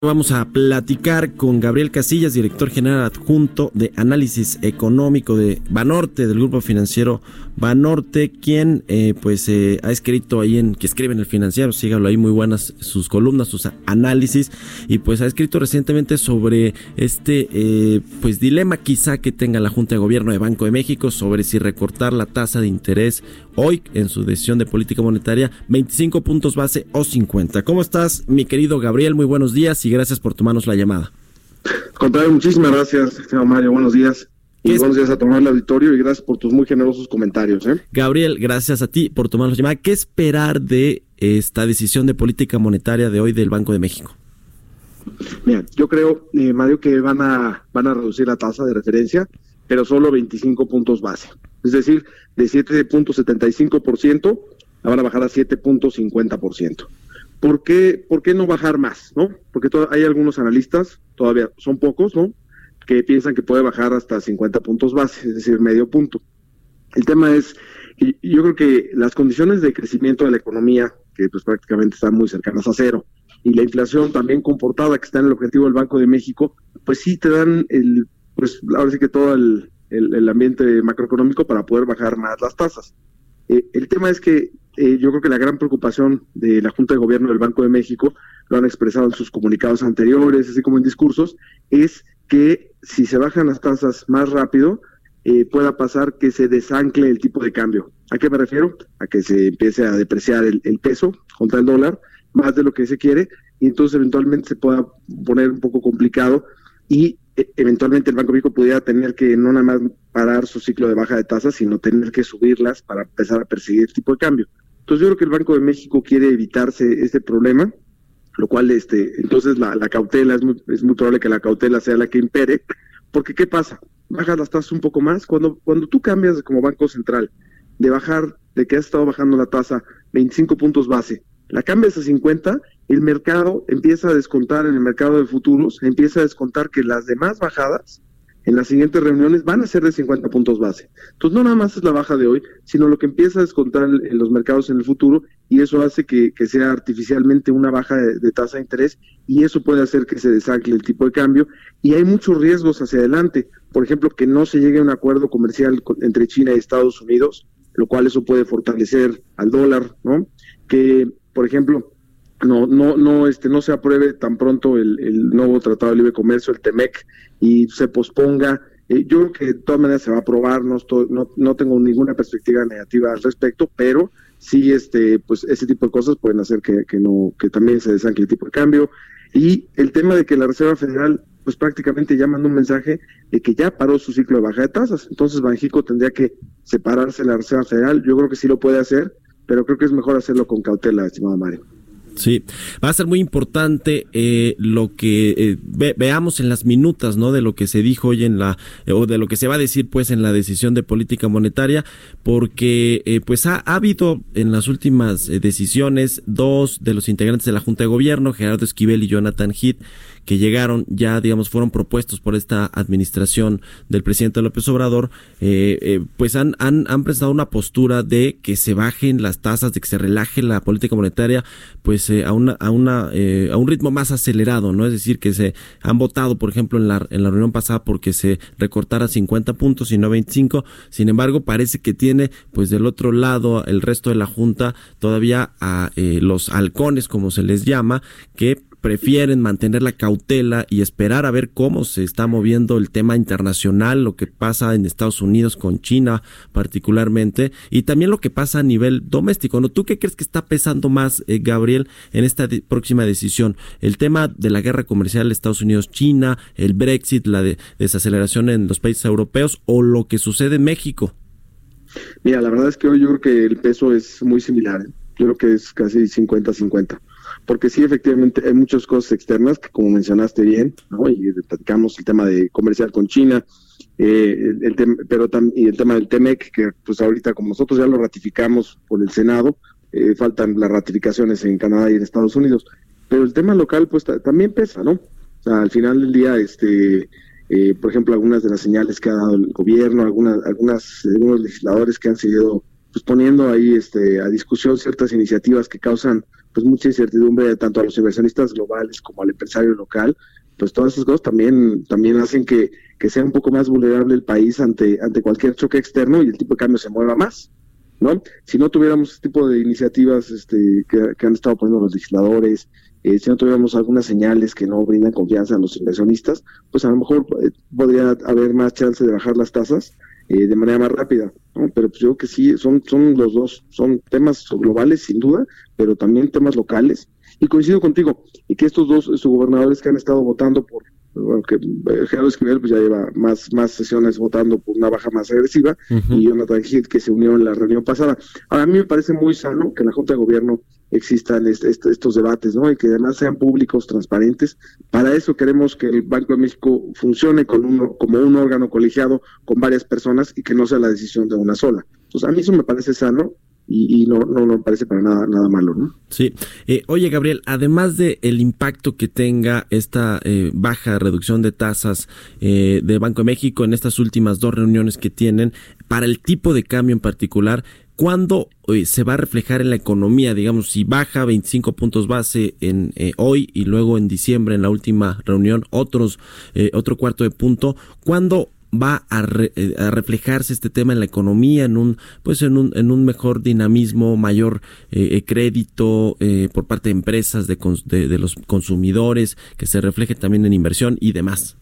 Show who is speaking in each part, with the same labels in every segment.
Speaker 1: Vamos a platicar con Gabriel Casillas, director general adjunto de análisis económico de Banorte, del grupo financiero Banorte, quien eh, pues eh, ha escrito ahí en, que escribe en el financiero, sígalo ahí, muy buenas sus columnas, sus análisis, y pues ha escrito recientemente sobre este eh, pues dilema quizá que tenga la Junta de Gobierno de Banco de México sobre si recortar la tasa de interés hoy en su decisión de política monetaria 25 puntos base o 50. ¿Cómo estás, mi querido Gabriel? Muy buenos días gracias por tomarnos la llamada.
Speaker 2: Contrario, muchísimas gracias, señor Mario. Buenos días. Y buenos días a tomar el auditorio y gracias por tus muy generosos comentarios. ¿eh?
Speaker 1: Gabriel, gracias a ti por tomar la llamada. ¿Qué esperar de esta decisión de política monetaria de hoy del Banco de México?
Speaker 2: Mira, yo creo, eh, Mario, que van a, van a reducir la tasa de referencia, pero solo 25 puntos base. Es decir, de 7.75% la van a bajar a 7.50%. ¿Por qué, ¿Por qué no bajar más? ¿no? Porque hay algunos analistas, todavía son pocos, ¿no? que piensan que puede bajar hasta 50 puntos base, es decir, medio punto. El tema es, yo creo que las condiciones de crecimiento de la economía, que pues prácticamente están muy cercanas a cero, y la inflación también comportada que está en el objetivo del Banco de México, pues sí te dan el, pues ahora sí que todo el, el, ambiente macroeconómico para poder bajar más las tasas. Eh, el tema es que eh, yo creo que la gran preocupación de la Junta de Gobierno del Banco de México, lo han expresado en sus comunicados anteriores, así como en discursos, es que si se bajan las tasas más rápido, eh, pueda pasar que se desancle el tipo de cambio. ¿A qué me refiero? A que se empiece a depreciar el, peso contra el dólar más de lo que se quiere y entonces eventualmente se pueda poner un poco complicado y e, eventualmente el Banco México pudiera tener que no nada más parar su ciclo de baja de tasas, sino tener que subirlas para empezar a perseguir el tipo de cambio. Entonces yo creo que el Banco de México quiere evitarse este problema, lo cual este, entonces la, cautela, es muy, es muy probable que la cautela sea la que impere, porque ¿qué pasa? Bajas las tasas un poco más, cuando, cuando tú cambias como Banco Central de bajar, de que has estado bajando la tasa 25 puntos base, la cambias a 50 el mercado empieza a descontar en el mercado de futuros, empieza a descontar que las demás bajadas en las siguientes reuniones van a ser de 50 puntos base. Entonces no nada más es la baja de hoy, sino lo que empieza a descontar en los mercados en el futuro y eso hace que, sea artificialmente una baja de, tasa de interés y eso puede hacer que se desancle el tipo de cambio y hay muchos riesgos hacia adelante. Por ejemplo, que no se llegue a un acuerdo comercial entre China y Estados Unidos, lo cual eso puede fortalecer al dólar, ¿no? Que, por ejemplo, no, no, no, este, no se apruebe tan pronto el, nuevo Tratado de Libre Comercio, el TEMEC, y se posponga. Eh, yo creo que de todas maneras se va a aprobar, no, estoy, no, no tengo ninguna perspectiva negativa al respecto, pero sí, este, pues ese tipo de cosas pueden hacer que, que no, que también se desancle el tipo de cambio. Y el tema de que la Reserva Federal, pues prácticamente ya mandó un mensaje de que ya paró su ciclo de baja de tasas. Entonces Banjico tendría que separarse de la Reserva Federal. Yo creo que sí lo puede hacer, pero creo que es mejor hacerlo con cautela, estimado Mario.
Speaker 1: Sí, va a ser muy importante eh, lo que eh, veamos en las minutas, ¿no? De lo que se dijo hoy en la, o de lo que se va a decir, pues, en la decisión de política monetaria, porque, eh, pues, ha, habido en las últimas decisiones dos de los integrantes de la Junta de Gobierno, Gerardo Esquivel y Jonathan Heath, que llegaron ya, digamos, fueron propuestos por esta administración del presidente López Obrador, eh, eh, pues han, han, han prestado una postura de que se bajen las tasas, de que se relaje la política monetaria, pues eh, a una, a una, a un ritmo más acelerado, ¿no? Es decir, que se han votado, por ejemplo, en la, en la reunión pasada porque se recortara 50 puntos y no 25. Sin embargo, parece que tiene, pues del otro lado, el resto de la Junta todavía a los halcones, como se les llama, que prefieren mantener la cautela y esperar a ver cómo se está moviendo el tema internacional, lo que pasa en Estados Unidos con China particularmente y también lo que pasa a nivel doméstico. ¿no? ¿Tú qué crees que está pesando más, eh, Gabriel, en esta próxima decisión? ¿El tema de la guerra comercial Estados Unidos-China, el Brexit, la de desaceleración en los países europeos o lo que sucede en México?
Speaker 2: Mira, la verdad es que hoy yo creo que el peso es muy similar. ¿eh? Yo creo que es casi 50-50. Porque sí, efectivamente, hay muchas cosas externas que, como mencionaste bien, ¿no? y platicamos el tema de comercial con China, eh, el, pero y el tema del TEMEC, que pues ahorita como nosotros ya lo ratificamos por el Senado, eh, faltan las ratificaciones en Canadá y en Estados Unidos. Pero el tema local pues también pesa, ¿no? O sea, al final del día, este eh, por ejemplo, algunas de las señales que ha dado el gobierno, algunas, algunas, algunos legisladores que han seguido pues, poniendo ahí este, a discusión ciertas iniciativas que causan pues mucha incertidumbre tanto a los inversionistas globales como al empresario local, pues todas esas cosas también, también hacen que, que sea un poco más vulnerable el país ante, ante cualquier choque externo y el tipo de cambio se mueva más. ¿no? Si no tuviéramos este tipo de iniciativas este, que, han estado poniendo los legisladores, eh, si no tuviéramos algunas señales que no brindan confianza a los inversionistas, pues a lo mejor eh, podría haber más chance de bajar las tasas eh, de manera más rápida. Pero pues yo creo que sí, son, son los dos, son temas globales sin duda, pero también temas locales. Y coincido contigo, y que estos dos gobernadores que han estado votando por bueno, que eh, Gerardo Esquivel pues ya lleva más, más sesiones votando por una baja más agresiva y Jonathan Hill que se unió en la reunión pasada. Ahora, a mí me parece muy sano que en la Junta de Gobierno existan estos debates, ¿no? Y que además sean públicos, transparentes. Para eso queremos que el Banco de México funcione con uno, como un órgano colegiado con varias personas y que no sea la decisión de una sola. Entonces, a mí eso me parece sano y, no, no, no parece para nada, nada malo, ¿no?
Speaker 1: Sí. Eh, oye, Gabriel, además de el impacto que tenga esta eh, baja reducción de tasas eh, de Banco de México en estas últimas dos reuniones que tienen, para el tipo de cambio en particular, ¿cuándo se va a reflejar en la economía? Digamos, si baja 25 puntos base en hoy y luego en diciembre en la última reunión otros otro cuarto de punto, ¿cuándo va eh, a, reflejarse este tema en la economía, en un, pues en un, en un mejor dinamismo, mayor eh, eh, crédito por parte de empresas, de, de, los consumidores, que se refleje también en inversión y demás?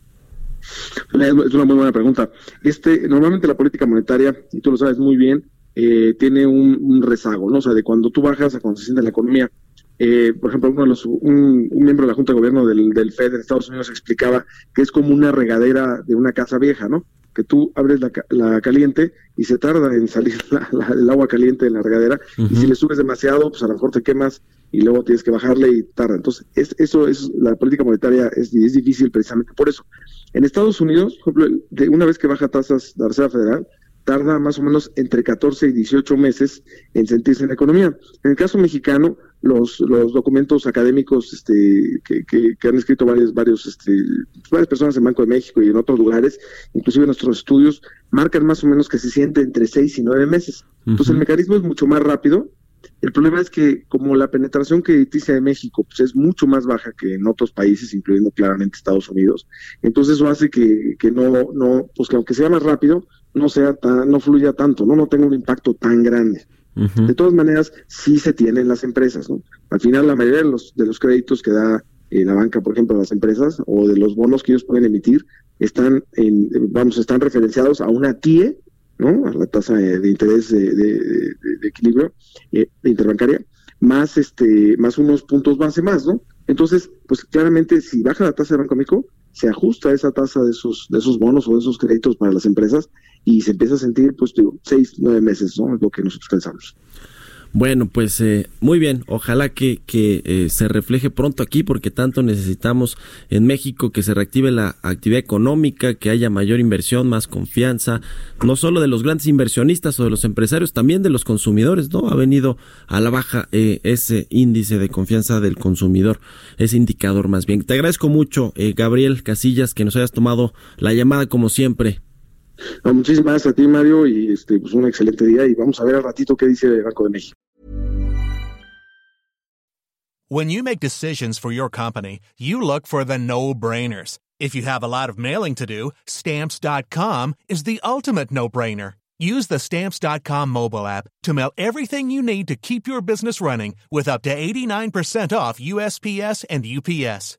Speaker 2: Es una muy buena pregunta. Este, normalmente la política monetaria, y tú lo sabes muy bien, tiene un, rezago, ¿no? O sea, de cuando tú bajas a cuando se siente la economía, eh, por ejemplo, uno de los, un, miembro de la Junta de Gobierno del, del FED en Estados Unidos explicaba que es como una regadera de una casa vieja, ¿no? Que tú abres la, caliente y se tarda en salir el agua caliente de la regadera y si le subes demasiado, pues a lo mejor te quemas y luego tienes que bajarle y tarda. Entonces, es, eso es la política monetaria es, es difícil precisamente por eso. En Estados Unidos, por ejemplo, de una vez que baja tasas la Reserva Federal, tarda más o menos entre 14 y 18 meses en sentirse en la economía. En el caso mexicano, los, los documentos académicos este, que, que, han escrito varios, varios, este, varias personas en Banco de México y en otros lugares, inclusive nuestros estudios, marcan más o menos que se siente entre 6 y 9 meses. Entonces el mecanismo es mucho más rápido. El problema es que como la penetración crediticia de México pues, es mucho más baja que en otros países, incluyendo claramente Estados Unidos, entonces eso hace que, que no, no, pues que aunque sea más rápido, no sea tan, no fluya tanto, no, no tenga un impacto tan grande. De todas maneras, sí se tienen las empresas, ¿no? Al final, la mayoría de los, de los créditos que da eh, la banca, por ejemplo, a las empresas, o de los bonos que ellos pueden emitir, están, en, vamos, están referenciados a una TIE, ¿no? A la tasa de, interés de, de, equilibrio eh, interbancaria, más este, más unos puntos base más, ¿no? Entonces, pues claramente, si baja la tasa de Banco México, se ajusta esa tasa de esos, de esos bonos o de esos créditos para las empresas y se empieza a sentir, pues, digo, seis, nueve meses, ¿no? Es lo que nosotros pensamos.
Speaker 1: Bueno, pues eh, muy bien, ojalá que, que eh, se refleje pronto aquí porque tanto necesitamos en México que se reactive la actividad económica, que haya mayor inversión, más confianza, no solo de los grandes inversionistas o de los empresarios, también de los consumidores, ¿no? Ha venido a la baja eh, ese índice de confianza del consumidor, ese indicador más bien. Te agradezco mucho, Gabriel Casillas, que nos hayas tomado la llamada como siempre.
Speaker 2: Ah, muchísimas gracias a ti, Mario, y este, pues un excelente día y vamos a ver al ratito qué dice el Banco de México.
Speaker 3: When you make decisions for your company, you look for the no-brainers. If you have a lot of mailing to do, stamps.com is the ultimate no-brainer. Use the stamps.com mobile app to mail everything you need to keep your business running with up to 89% off USPS and UPS.